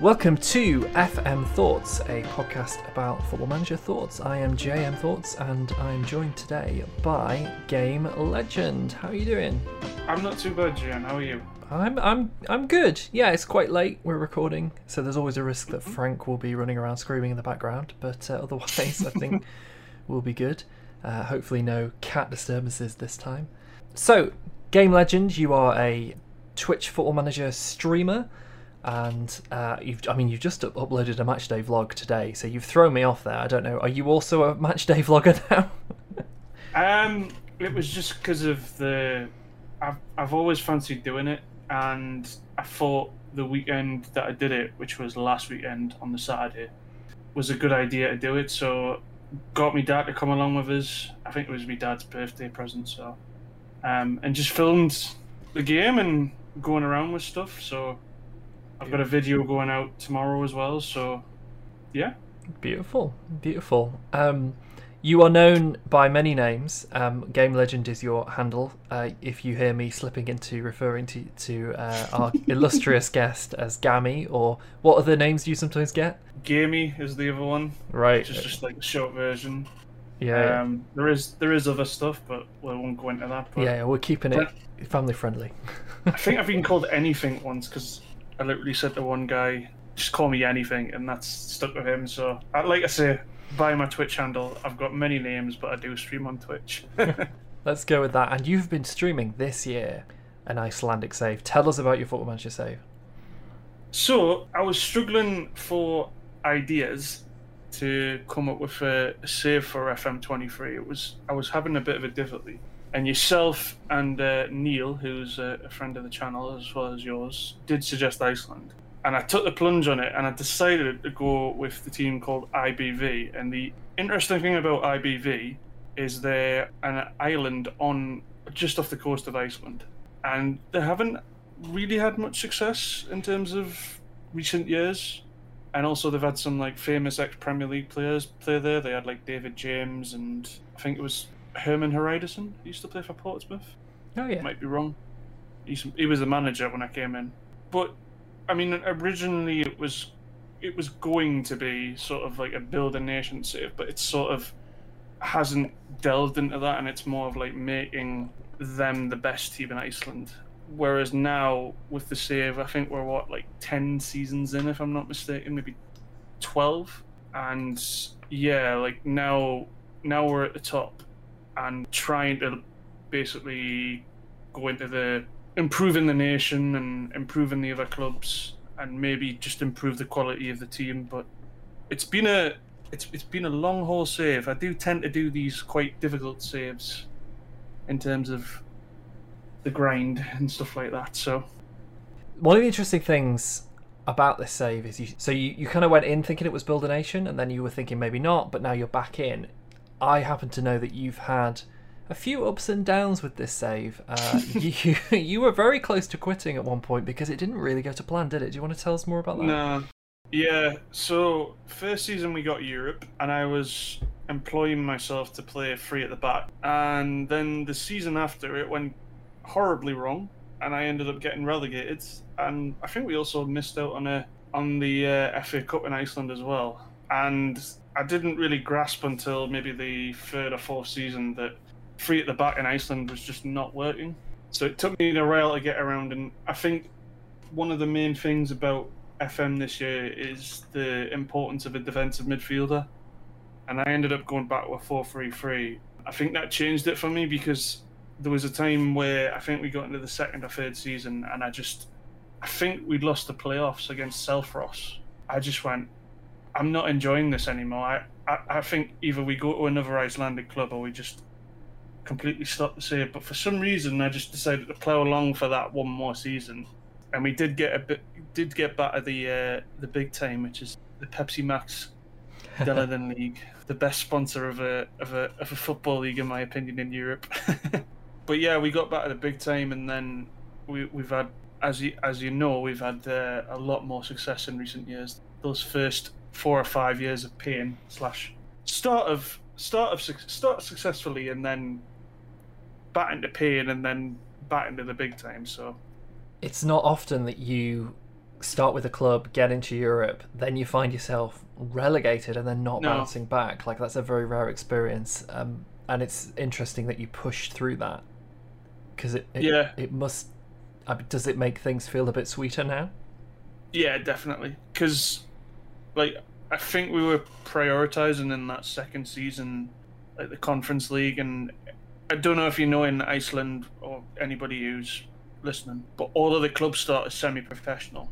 Welcome to FM Thoughts, a podcast about Football Manager thoughts. I am JM Thoughts, and I'm joined today by Game Legend. How are you doing? I'm not too bad, Jan. How are you? I'm I'm I'm good. Yeah, it's quite late. We're recording, so there's always a risk that Frank will be running around screaming in the background. But uh, otherwise, I think we'll be good. Uh, hopefully, no cat disturbances this time. So, Game Legend, you are a Twitch Football Manager streamer, and uh, you've I mean you've just up- uploaded a matchday vlog today, so you've thrown me off there. I don't know. Are you also a matchday vlogger now? Um, it was just because of the. I've I've always fancied doing it, and I thought the weekend that I did it, which was last weekend on the Saturday, was a good idea to do it. So, got me dad to come along with us. I think it was my dad's birthday present. So, um, and just filmed the game and going around with stuff. So, I've got a video going out tomorrow as well. So, yeah. Beautiful, beautiful. Um, you are known by many names. Um, Game Legend is your handle. Uh, if you hear me slipping into referring to to uh, our illustrious guest as Gammy, or what other names do you sometimes get? Gammy is the other one. Right. which is just like the short version. yeah. Um, there is there is other stuff, but we won't go into that. But yeah, yeah, we're keeping it family friendly. I think I've been called anything once because I literally said to one guy, "Just call me anything," and that's stuck with him. So I'd like I say, by my Twitch handle, I've got many names, but I do stream on Twitch. Let's go with that. And you've been streaming this year an Icelandic save. Tell us about your Football Manager save. so I was struggling for ideas to come up with a, a save for FM23. It was I was having a bit of a difficulty. And yourself and uh, Neil, who's a, a friend of the channel as well as yours, did suggest Iceland. And I took the plunge on it and I decided to go with the team called IBV. And the interesting thing about IBV is they're an island on just off the coast of Iceland. And they haven't really had much success in terms of recent years. And also they've had some like famous ex Premier League players play there. They had like David James and I think it was Hermann Hreidarsson he used to play for Portsmouth. Oh yeah. Might be wrong. He's, he was the manager when I came in. But I mean, originally it was it was going to be sort of like a build a nation save, but it's sort of hasn't delved into that, and it's more of like making them the best team in Iceland. Whereas now with the save, I think we're what like ten seasons in, if I'm not mistaken, maybe twelve, and yeah, like now now we're at the top and trying to basically go into the improving the nation and improving the other clubs and maybe just improve the quality of the team. But it's been a it's it's been a long haul save. I do tend to do these quite difficult saves in terms of the grind and stuff like that. So One of the interesting things about this save is you so you, you kind of went in thinking it was Build a Nation and then you were thinking maybe not, but now you're back in. I happen to know that you've had a few ups and downs with this save. Uh, you you were very close to quitting at one point because it didn't really go to plan, did it? Do you want to tell us more about that? No. Yeah, so first season we got Europe, and I was employing myself to play free at the back. And then the season after, it went horribly wrong, and I ended up getting relegated. And I think we also missed out on a on the uh, FA Cup in Iceland as well. And I didn't really grasp until maybe the third or fourth season that free at the back in Iceland was just not working. So it took me a while to get around, and I think one of the main things about FM this year is the importance of a defensive midfielder. And I ended up going back with a 4 3 3. I think that changed it for me because there was a time where I think we got into the second or third season and I just, I think we'd lost the playoffs against Selfoss. I just went, I'm not enjoying this anymore. I, I, I think either we go to another Icelandic club or we just completely stop the save. But for some reason, I just decided to plough along for that one more season and we did get a bit did get back at the uh, the big time, which is the Pepsi Max Deladen League, the best sponsor of a of a of a football league in my opinion in Europe. but yeah, we got back at the big time, and then we we've had as you as you know we've had uh, a lot more success in recent years. Those first four or five years of pain slash start of start of start successfully and then back into pain and then back into the big time. So It's not often that you start with a club, get into Europe, then you find yourself relegated and then not No. bouncing back. Like that's a very rare experience, um, and it's interesting that you pushed through that because it, it Yeah. it must. Does it make things feel a bit sweeter now? Yeah, definitely. Because, like, I think we were prioritizing in that second season, like the Conference League, and I don't know if you know in Iceland or anybody who's listening, but all of the clubs start as semi-professional,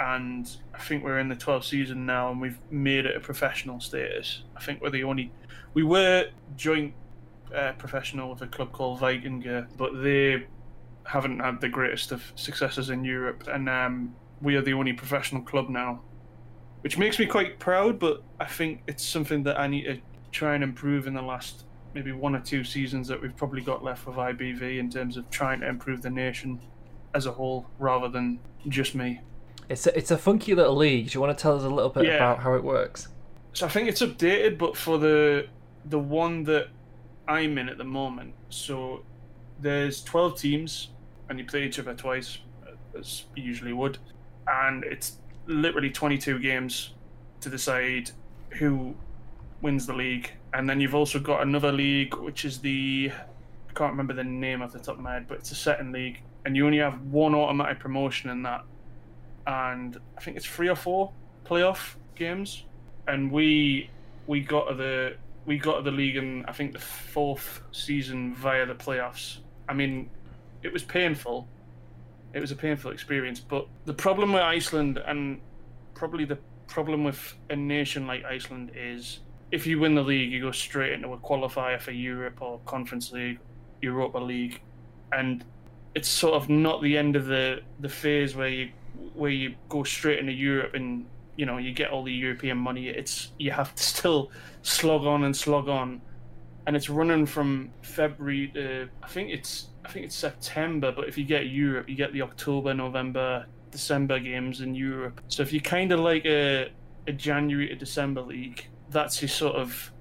and I think we're in the 12th season now, and we've made it a professional status. I think we're the only, we were joint uh, professional with a club called Vikingur, but they haven't had the greatest of successes in Europe, and um, we are the only professional club now, which makes me quite proud. But I think it's something that I need to try and improve in the last maybe one or two seasons that we've probably got left with IBV in terms of trying to improve the nation as a whole rather than just me. It's a, it's a funky little league. Do you want to tell us a little bit Yeah. about how it works? So I think it's updated, but for the the one that I'm in at the moment, so there's 12 teams, and you play each other twice, as you usually would, and it's literally 22 games to decide who wins the league, and then you've also got another league, which is the I can't remember the name off the top of my head, but it's a second league, and you only have one automatic promotion in that, and I think it's three or four playoff games and we we got to the we got to the league in I think the fourth season via the playoffs. I mean, it was painful. It was a painful experience, but the problem with Iceland and probably the problem with a nation like Iceland is if you win the league, you go straight into a qualifier for Europe or Conference League, Europa League, and it's sort of not the end of the the phase where you where you go straight into Europe and you know you get all the European money. It's you have to still slog on and slog on, and it's running from February to I think it's I think it's September. But if you get Europe, you get the October, November, December games in Europe. So if you kind of like a a January to December league, that's your sort of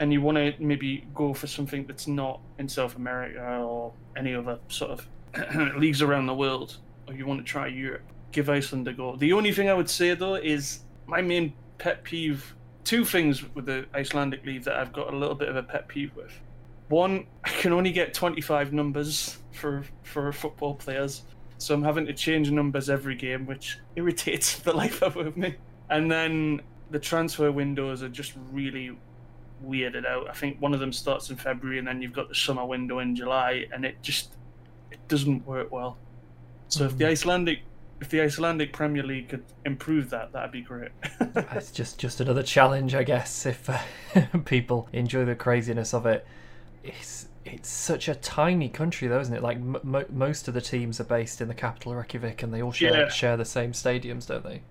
and you want to maybe go for something that's not in South America or any other sort of leagues around the world, or you want to try Europe, give Iceland a go. The only thing I would say though is my main pet peeve. Two things with the Icelandic league that I've got a little bit of a pet peeve with. One, I can only get 25 numbers for for football players, so I'm having to change numbers every game, which irritates the life out of me. And then the transfer windows are just really weirded out. I think one of them starts in February, and then you've got the summer window in July, and it just it doesn't work well. So if the Icelandic if the Icelandic Premier League could improve that, that'd be great. it's just just another challenge, I guess. If uh, people enjoy the craziness of it, it's it's such a tiny country, though, isn't it? Like mo most of the teams are based in the capital Reykjavik, and they all share Yeah. share the same stadiums, don't they?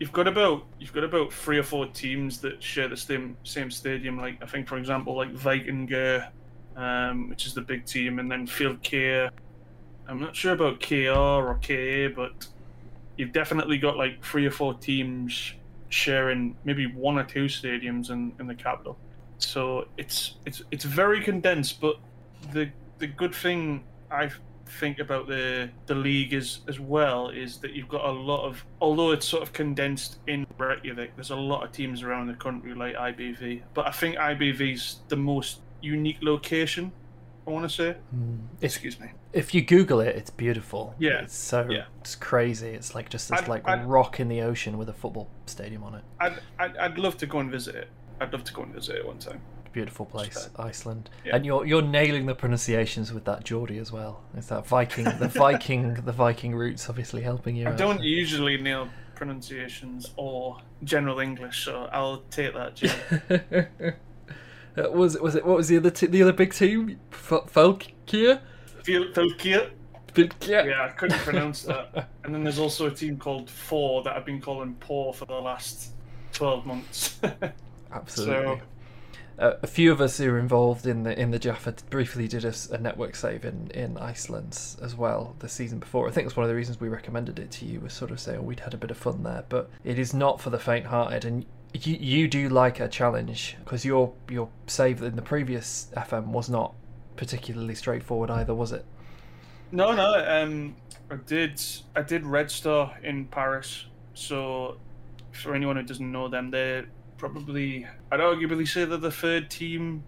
you've got about you've got about three or four teams that share the same same stadium. Like I think, for example, like Vikingur, um, which is the big team, and then Field I'm not sure about KR or KA, but you've definitely got like three or four teams sharing maybe one or two stadiums in, in the capital. So it's it's it's very condensed, but the the good thing I think about the the league is as well is that you've got a lot of although it's sort of condensed in Reykjavik, there's a lot of teams around the country like IBV. But I think IBV's the most unique location. I want to say. Hmm. If, Excuse me. if you Google it, it's beautiful. Yeah. It's so Yeah. it's crazy. It's like just this I'd- like I'd- rock in the ocean with a football stadium on it. I'd, I'd I'd love to go and visit it. I'd love to go and visit it one time. Beautiful place, Iceland. Yeah. And you're you're nailing the pronunciations with that Geordie as well. It's that Viking, the Viking, the Viking roots, obviously helping you. I out don't usually nail pronunciations or general English, so I'll take that. Uh, was it was it what was the other t- the other big team? Falkir. Falkir. Yeah, I couldn't pronounce that. And then there's also a team called Four that I've been calling Poor for the last twelve months. Absolutely. Uh, a few of us who were involved in the in the Jaffa briefly did a network save in, in Iceland as well the season before. I think it's one of the reasons we recommended it to you was sort of saying we'd had a bit of fun there, but it is not for the faint-hearted. And you you do like a challenge because your your save in the previous FM was not particularly straightforward either, was it? No, no. Um, I did. I did Red Star in Paris. So, for anyone who doesn't know them, they're probably I'd arguably say they're the third team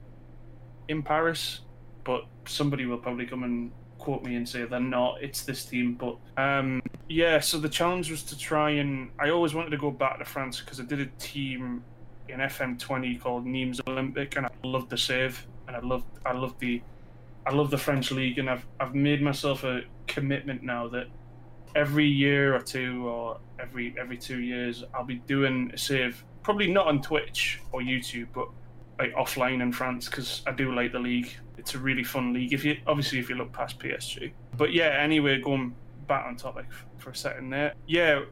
in Paris, but somebody will probably come and quote me and say they're not. It's this team, but um, yeah. So the challenge was to try and I always wanted to go back to France because I did a team in FM20 called Nîmes Olympique, and I loved the save, and I loved I loved the I love the French league, and I've I've made myself a commitment now that every year or two or every every two years I'll be doing a save. Probably not on Twitch or YouTube, but like offline in France because I do like the league. It's a really fun league. If you obviously if you look past PSG, but yeah. Anyway, going back on topic for a second there. Yeah,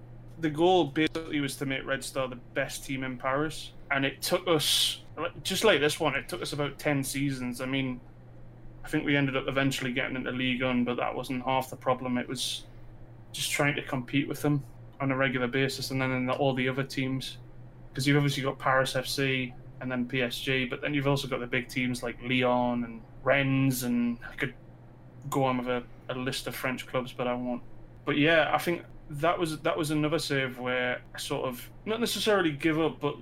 the goal basically was to make Red Star the best team in Paris, and it took us just like this one. It took us about ten seasons. I mean, I think we ended up eventually getting into League One, but that wasn't half the problem. It was just trying to compete with them on a regular basis, and then all the other teams, because you've obviously got Paris FC and then PSG, but then you've also got the big teams like Lyon and Rennes, and I could go on with a, a list of French clubs, but I won't. But yeah, I think that was that was another save where I sort of not necessarily give up, but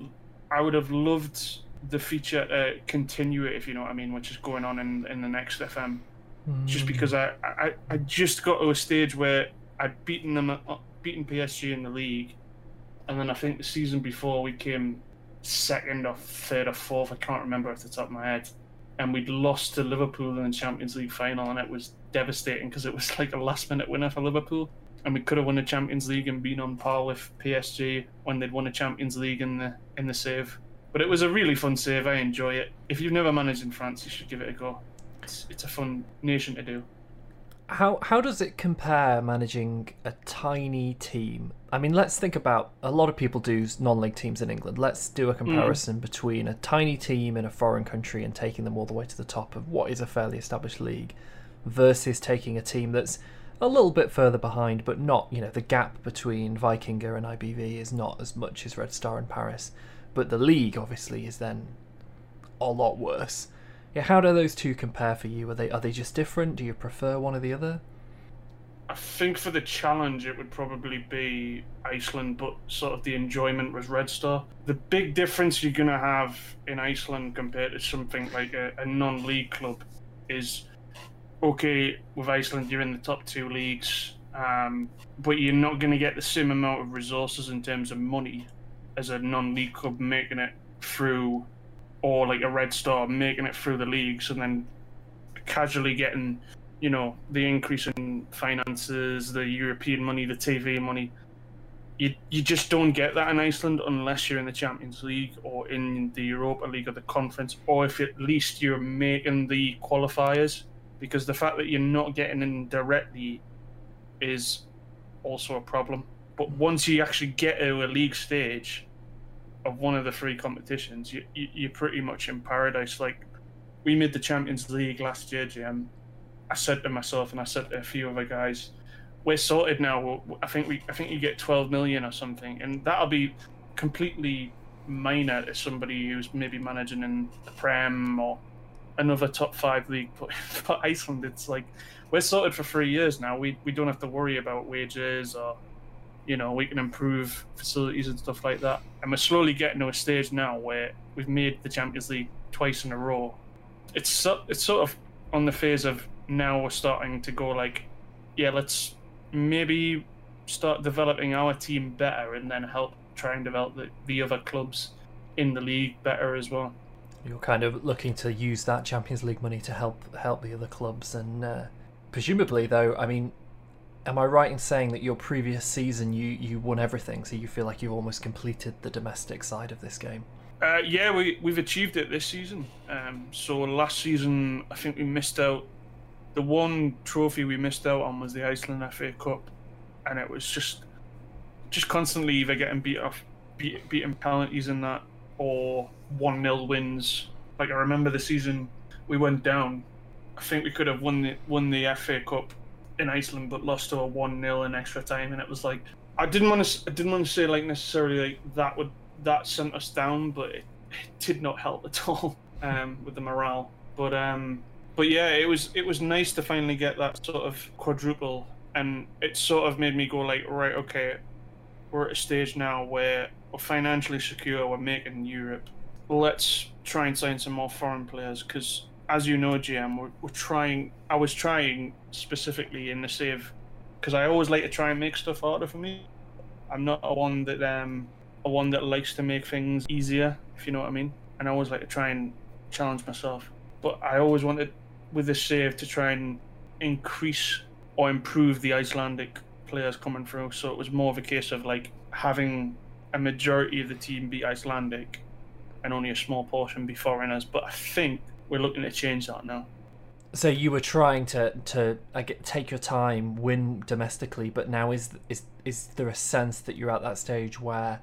I would have loved the feature uh, continue it, if you know what I mean, which is going on in in the next FM. Mm. Just because I, I I just got to a stage where I'd beaten them, uh, beaten PSG in the league, and then I think the season before we came second or third or fourth. I can't remember off the top of my head. And we'd lost to Liverpool in the Champions League final, and it was devastating because it was like a last minute winner for Liverpool. And we could have won the Champions League and been on par with PSG when they'd won the Champions League in the in the save. But it was a really fun save. I enjoy it. If you've never managed in France, you should give it a go. It's, it's a fun nation to do. How how does it compare managing a tiny team? I mean, let's think about a lot of people do non-league teams in England. Let's do a hmm. comparison mm. between a tiny team in a foreign country and taking them all the way to the top of what is a fairly established league versus taking a team that's a little bit further behind, but not, you know, the gap between Wikinger and IBV is not as much as Red Star and Paris. But the league obviously is then a lot worse. Yeah, how do those two compare for you? Are they are they just different? Do you prefer one or the other? I think for the challenge, it would probably be Iceland, but sort of the enjoyment was Red Star. The big difference you're going to have in Iceland compared to something like a, a non league club is okay, with Iceland, you're in the top two leagues, um, but you're not going to get the same amount of resources in terms of money as a non league club making it through or like a Red Star making it through the leagues and then casually getting, you know, the increase in finances, the European money, the TV money. You, you just don't get that in Iceland unless you're in the Champions League or in the Europa League or the conference, or if at least you're making the qualifiers. Because the fact that you're not getting in directly is also a problem. But once you actually get to a league stage, of one of the three competitions, you, you you're pretty much in paradise. Like we made the Champions League last year, Jim. I said to myself, and I said to a few other guys, "We're sorted now. I think we, I think you get 12 million or something, and that'll be completely minor to somebody who's maybe managing in the Prem or another top five league. But for Iceland, it's like we're sorted for three years now. We we don't have to worry about wages or you know, we can improve facilities and stuff like that. And we're slowly getting to a stage now where we've made the Champions League twice in a row. It's so, it's sort of on the phase of now we're starting to go like, yeah, let's maybe start developing our team better and then help try and develop the, the other clubs in the league better as well. You're kind of looking to use that Champions League money to help help the other clubs, and uh, presumably, though, I mean, am I right in saying that your previous season you you won everything, so you feel like you've almost completed the domestic side of this game? Uh, yeah, we we've achieved it this season. Um, so last season, I think we missed out. The one trophy we missed out on was the Iceland FA Cup, and it was just just constantly either getting beat off, beat, beating penalties in that, or one 0 wins. Like I remember the season we went down. I think we could have won the won the FA Cup in Iceland, but lost to a one 0 in extra time, and it was like I didn't want to I didn't want to say like necessarily like that would that sent us down, but it, it did not help at all um, with the morale. But um, but yeah, it was it was nice to finally get that sort of quadruple, and it sort of made me go like, right, okay, we're at a stage now where we're financially secure, we're making Europe. Let's try and sign some more foreign players because, as you know, GM, we're, we're trying. I was trying specifically in the save because I always like to try and make stuff harder for me. I'm not a one that um a one that likes to make things easier, if you know what I mean. And I always like to try and challenge myself. But I always wanted with this save to try and increase or improve the Icelandic players coming through. So it was more of a case of like having a majority of the team be Icelandic and only a small portion be foreigners. But I think we're looking to change that now. So you were trying to to take your time, win domestically, but now is is is there a sense that you're at that stage where,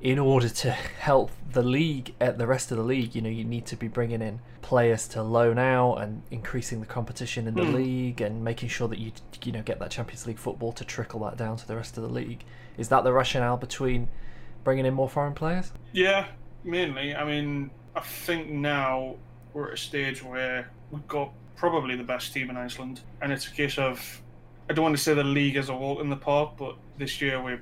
in order to help the league at uh, the rest of the league, you know, you need to be bringing in players to loan out and increasing the competition in the Hmm. league and making sure that you you know get that Champions League football to trickle that down to the rest of the league. Is that the rationale between bringing in more foreign players? Yeah, mainly. I mean, I think now we're at a stage where we've got probably the best team in Iceland, and it's a case of I don't want to say the league is a walk in the park, but this year we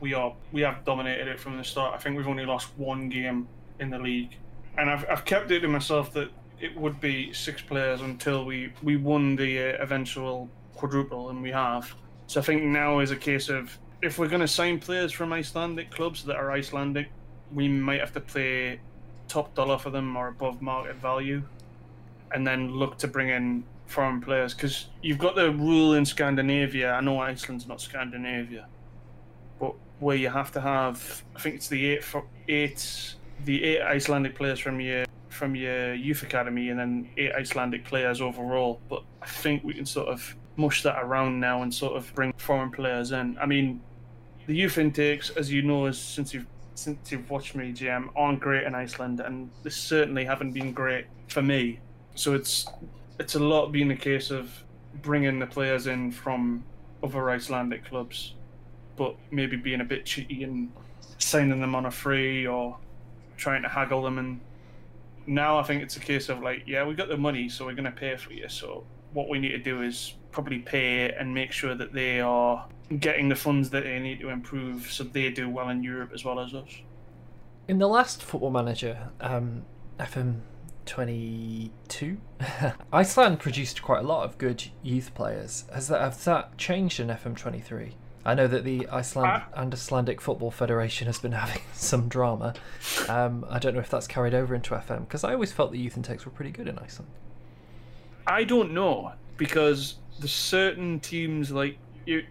we are we have dominated it from the start. I think we've only lost one game in the league, and I've I've kept it to myself that it would be six players until we we won the uh, eventual quadruple, and we have. So I think now is a case of if we're going to sign players from Icelandic clubs that are Icelandic, we might have to pay top dollar for them or above market value, and then look to bring in foreign players because you've got the rule in Scandinavia. I know Iceland's not Scandinavia, but where you have to have, I think it's the eight for eight, the eight Icelandic players from your from your youth academy, and then eight Icelandic players overall. But I think we can sort of mush that around now and sort of bring foreign players in. I mean, the youth intakes, as you know, is since you've since you've watched me, GM, aren't great in Iceland, and they certainly haven't been great for me. So it's it's a lot being a case of bringing the players in from other Icelandic clubs, but maybe being a bit cheeky and signing them on a free or trying to haggle them. And now I think it's a case of like, yeah, we got the money, so we're going to pay for you. So what we need to do is probably pay and make sure that they are getting the funds that they need to improve so they do well in Europe as well as us. In the last Football Manager, um, FM 22, Iceland produced quite a lot of good youth players. Has that has that changed in FM 23? I know that the Iceland Ah. and Icelandic Football Federation has been having some drama. Um, I don't know if that's carried over into FM because I always felt the youth intakes were pretty good in Iceland. I don't know because there's certain teams like you.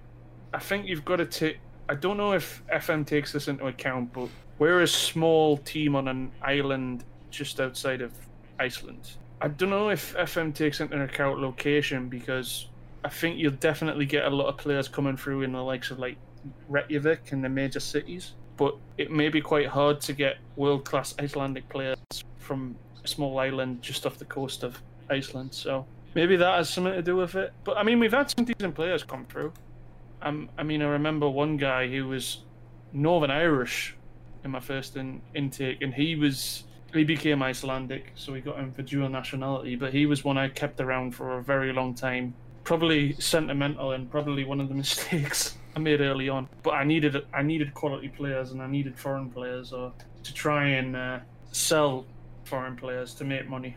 I think you've got to take. I don't know if FM takes this into account, but we're a small team on an island just outside of Iceland. I don't know if FM takes into account location because I think you'll definitely get a lot of players coming through in the likes of like Reykjavik and the major cities, but it may be quite hard to get world class Icelandic players from a small island just off the coast of Iceland. So maybe that has something to do with it. But I mean, we've had some decent players come through. Um, I mean, I remember one guy who was Northern Irish in my first in, intake, and he was he became Icelandic, so we got him for dual nationality. But he was one I kept around for a very long time. Probably sentimental and probably one of the mistakes I made early on. But I needed I needed quality players and I needed foreign players or to try and uh, sell foreign players to make money.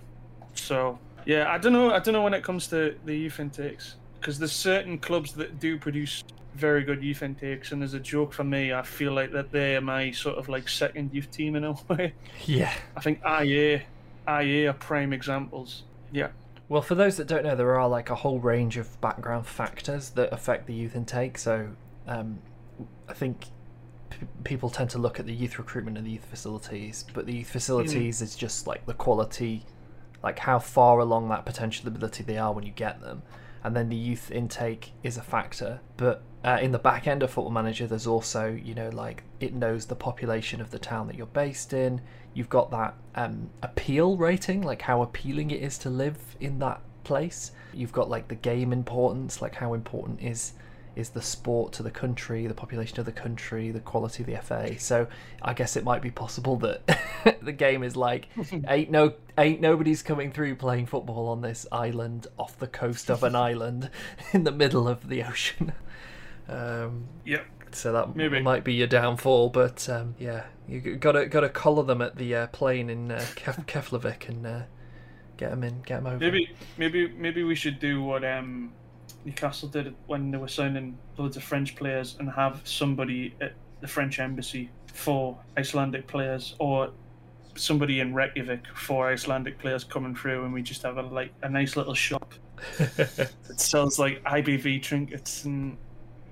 So yeah, I don't know. I don't know when it comes to the youth intakes because there's certain clubs that do produce very good youth intakes, and as a joke for me, I feel like that they are my sort of like second youth team in a way. Yeah. I think IA, IA are prime examples. Yeah. Well, for those that don't know, there are like a whole range of background factors that affect the youth intake. So, um, I think p- people tend to look at the youth recruitment and the youth facilities, but the youth facilities is just like the quality, like how far along that potential ability they are when you get them, and then the youth intake is a factor. But uh, in the back end of Football Manager, there's also you know like it knows the population of the town that you're based in. You've got that um, appeal rating, like how appealing it is to live in that place. You've got like the game importance, like how important is is the sport to the country, the population of the country, the quality of the FA. So I guess it might be possible that the game is like ain't no ain't nobody's coming through playing football on this island off the coast of an island in the middle of the ocean. Um, Yep. so that Maybe. might be your downfall, but um, yeah, you gotta gotta collar them at the uh, plane in uh, Kef- Keflavik and uh, get them in, get them over. Maybe maybe maybe we should do what um Newcastle did when they were signing loads of French players and have somebody at the French embassy for Icelandic players or somebody in Reykjavik for Icelandic players coming through and we just have a like a nice little shop that sells like IBV trinkets and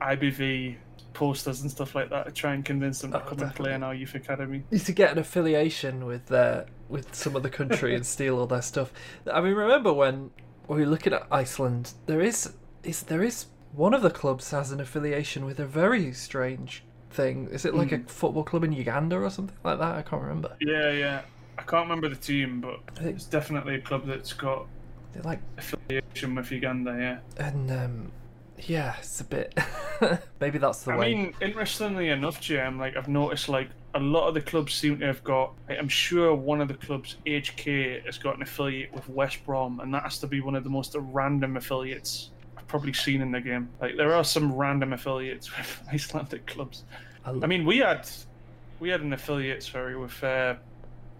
IBV posters and stuff like that to try and convince them to Oh, come and play in our youth academy. Need to get an affiliation with uh, with some other country and steal all their stuff. I mean, remember when we were looking at Iceland? There is is there is one of the clubs has an affiliation with a very strange thing. Is it like a football club in Uganda or something like that? I can't remember. Yeah, yeah. I can't remember the team, but it's definitely a club that's got like affiliation with Uganda, yeah. and um, yeah, it's a bit. Maybe that's the I way. I mean, interestingly enough, Jim, like I've noticed, like a lot of the clubs seem to have got. Like, I'm sure one of the clubs, HK, has got an affiliate with West Brom, and that has to be one of the most random affiliates I've probably seen in the game. Like there are some random affiliates with Icelandic clubs. I, I mean, we had we had an affiliate, sorry, with uh,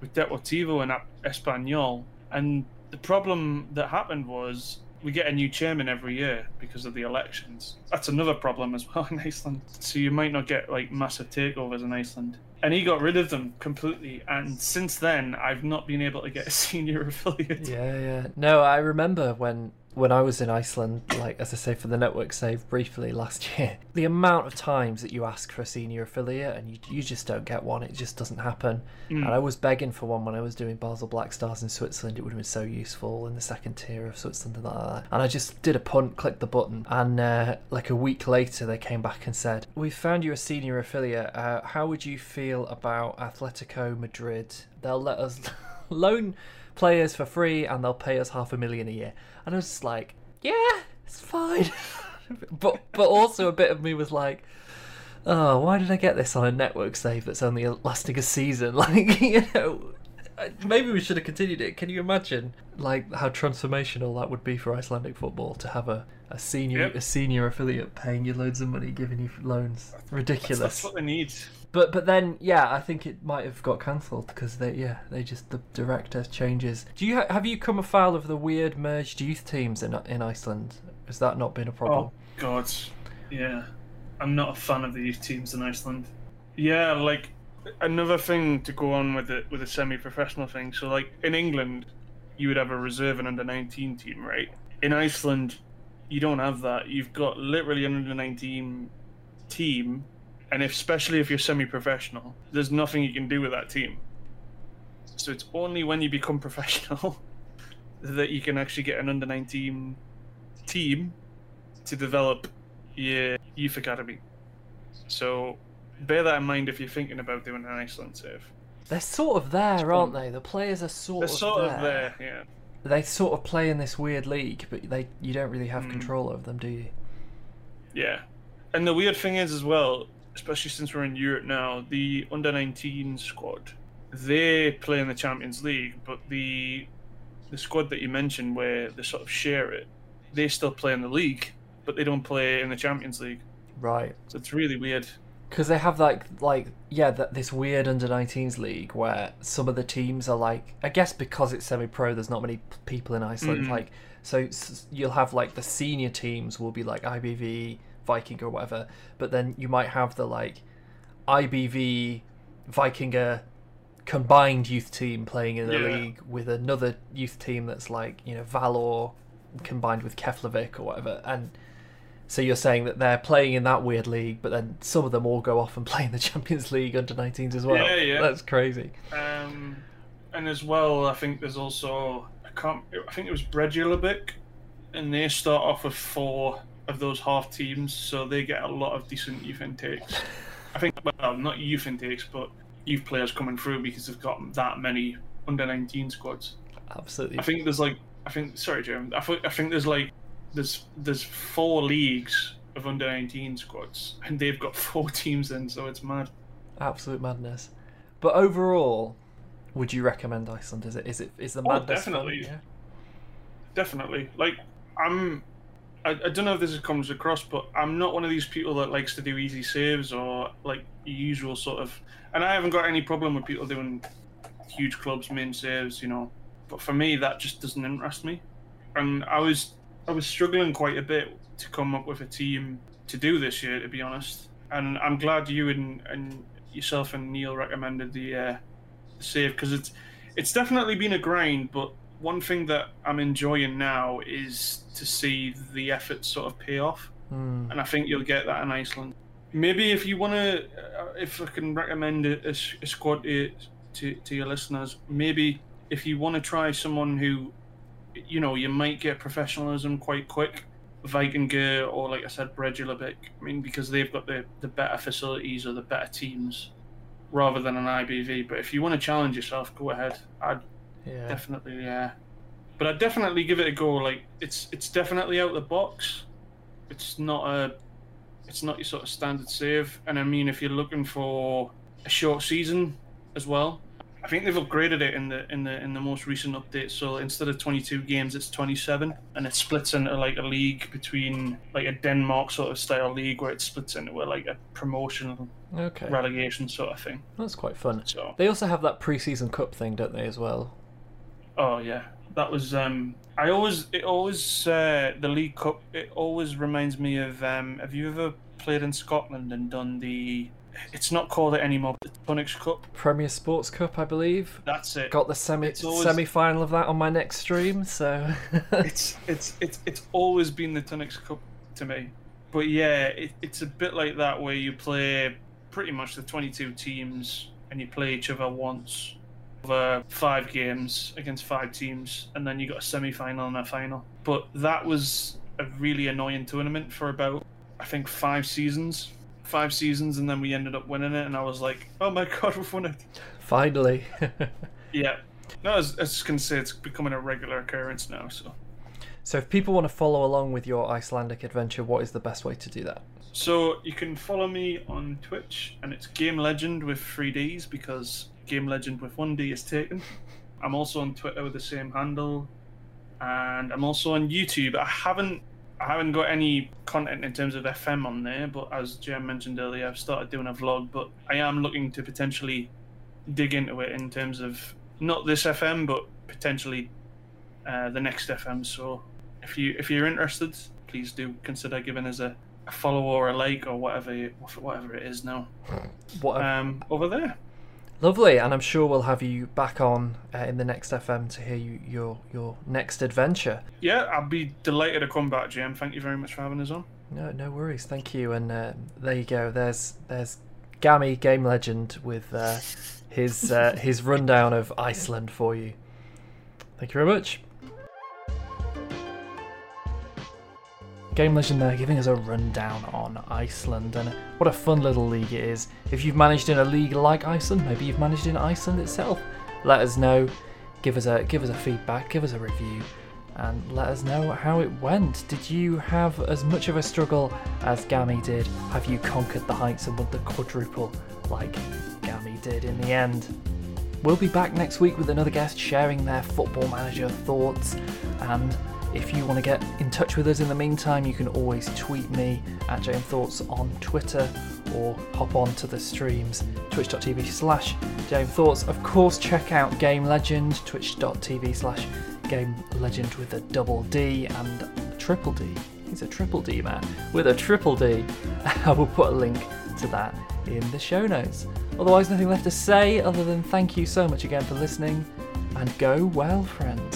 with Deportivo and Espanyol, and the problem that happened was we get a new chairman every year because of the elections. That's another problem as well in Iceland. So you might not get like massive takeovers in Iceland. And he got rid of them completely, and since then I've not been able to get a senior affiliate. Yeah, yeah. No, I remember when when I was in Iceland, like as I say for the network save briefly last year, the amount of times that you ask for a senior affiliate and you you just don't get one. It just doesn't happen. Mm. And I was begging for one when I was doing Basel Black Stars in Switzerland. It would have been so useful in the second tier of Switzerland and that. like that. And I just did a punt, clicked the button, and uh, like a week later they came back and said, "We found you a senior affiliate. Uh, how would you feel about Atletico Madrid? They'll let us loan." players for free and they'll pay us half a million a year. And I was just like, yeah, it's fine. but but also a bit of me was like, oh, why did I get this on a network save that's only lasting a season? Like, you know, maybe we should have continued it. Can you imagine like how transformational that would be for Icelandic football to have a, a senior Yep. a senior affiliate paying you loads of money, giving you loans? Ridiculous. That's what they need. But but then yeah, I think it might have got cancelled because they yeah they just the director changes. Do you ha- have you come afoul of the weird merged youth teams in in Iceland? Has that not been a problem? Oh God, yeah. I'm not a fan of the youth teams in Iceland. Yeah, like another thing to go on with it with a semi-professional thing. So like in England, you would have a reserve and under 19 team, right? In Iceland, you don't have that. You've got literally an under 19 team, and if, especially if you're semi-professional, there's nothing you can do with that team. So it's only when you become professional that you can actually get an under 19 team to develop your youth academy. So bear that in mind if you're thinking about doing an Iceland save. They're sort of there, aren't they? The players are sort They're of sort there. of there, yeah. They sort of play in this weird league, but they you don't really have Mm. control over them, do you? Yeah. And the weird thing is as well, especially since we're in Europe now, the under 19 squad, they play in the Champions League, but the the squad that you mentioned where they sort of share it, they still play in the league, but they don't play in the Champions League. Right. So it's really weird. Because they have like like yeah that this weird under 19s league where some of the teams are like I guess because it's semi pro there's not many people in Iceland Mhm. like so you'll have like the senior teams will be like IBV Viking or whatever but then you might have the like IBV Vikingur combined youth team playing in the Yeah. league with another youth team that's like you know Valur combined with Keflavik or whatever and so you're saying that they're playing in that weird league, but then some of them all go off and play in the Champions League under 19s as well. Yeah, yeah. That's crazy. Um, and as well, I think there's also I can't. I think it was Bredjulabik, and they start off with four of those half teams, so they get a lot of decent youth intakes. I think, well, not youth intakes, but youth players coming through because they've got that many under 19 squads. Absolutely. I think there's like, I think, sorry, Jim. I think, I think there's like, there's there's four leagues of under 19 squads, and they've got four teams in, so it's mad. Absolute madness. But overall, would you recommend Iceland? Is it is it is the Oh, madness fun? definitely. Yeah. Definitely. Like I'm. I, I don't know if this comes across, but I'm not one of these people that likes to do easy saves or like usual sort of. And I haven't got any problem with people doing huge clubs main saves, you know. But for me, that just doesn't interest me. And I was I was struggling quite a bit to come up with a team to do this year, to be honest. And I'm glad you and, and yourself and Neil recommended the uh, save because it's it's definitely been a grind, but one thing that I'm enjoying now is to see the effort sort of pay off, Hmm. and I think you'll get that in Iceland. Maybe if you want to, uh, if I can recommend a, a a squad to, to to your listeners, maybe if you want to try someone who, you know, you might get professionalism quite quick, Vikingur or like I said, Bredjulabik. I mean, because they've got the the better facilities or the better teams, rather than an IBV. But if you want to challenge yourself, go ahead. I'd Yeah. definitely yeah but i'd definitely give it a go like it's it's definitely out of the box it's not a it's not your sort of standard save and i mean if you're looking for a short season as well i think they've upgraded it in the in the in the most recent update so instead of 22 games it's 27 and it splits into like a league between like a denmark sort of style league where it splits into a, like a promotion Okay. relegation sort of thing That's quite fun. so They also have that pre-season cup thing, don't they, as well? Oh yeah, that was. Um, I always, it always, uh, the League Cup. It always reminds me of. Um, have you ever played in Scotland and done the? It's not called it anymore. The Tunnocks Cup. Premier Sports Cup, I believe. That's it. Got the semi always- semi-final of that on my next stream, so It's it's it's it's always been the Tunnocks Cup to me. But yeah, it, it's a bit like that where you play pretty much the 22 teams and you play each other once over five games against five teams, and then you got a semi final and a final. But that was a really annoying tournament for about, I think, five seasons. Five seasons, and then we ended up winning it, and I was like, oh my god, we've won it. finally. Yeah. No, I was, I was just going to say it's becoming a regular occurrence now, so. so if people want to follow along with your Icelandic adventure, what is the best way to do that? So you can follow me on Twitch, and it's Game Legend with three Ds because Game Legend with one D is taken. I'm also on Twitter with the same handle, and I'm also on YouTube. I haven't I haven't got any content in terms of FM on there, but as Jem mentioned earlier, I've started doing a vlog. But I am looking to potentially dig into it in terms of not this FM, but potentially uh, the next FM. So if you if you're interested, please do consider giving us a, a follow or a like or whatever you- whatever it is now What um, over there. Lovely, and I'm sure we'll have you back on uh, in the next FM to hear you, your your next adventure. Yeah, I'd be delighted to come back, Jem. Thank you very much for having us on. No, no worries. Thank you. And uh, there you go. There's there's Gammy Game Legend with uh, his uh, his rundown of Iceland for you. Thank you very much. Game Legend there giving us a rundown on Iceland and what a fun little league it is. If you've managed in a league like Iceland, maybe you've managed in Iceland itself, let us know. Give us a give us a feedback, give us a review, and let us know how it went. Did you have as much of a struggle as Gammy did? Have you conquered the heights and won the quadruple like Gammy did in the end? We'll be back next week with another guest sharing their football manager thoughts. And if you want to get in touch with us in the meantime, you can always tweet me at JMThoughts on Twitter or hop on to the streams twitch.tv slash JMThoughts. Of course, check out Game Legend, twitch.tv slash Game Legend with a double D and a triple D. He's a triple D man with a triple D. I will put a link to that in the show notes. Otherwise, nothing left to say other than thank you so much again for listening and go well, friends.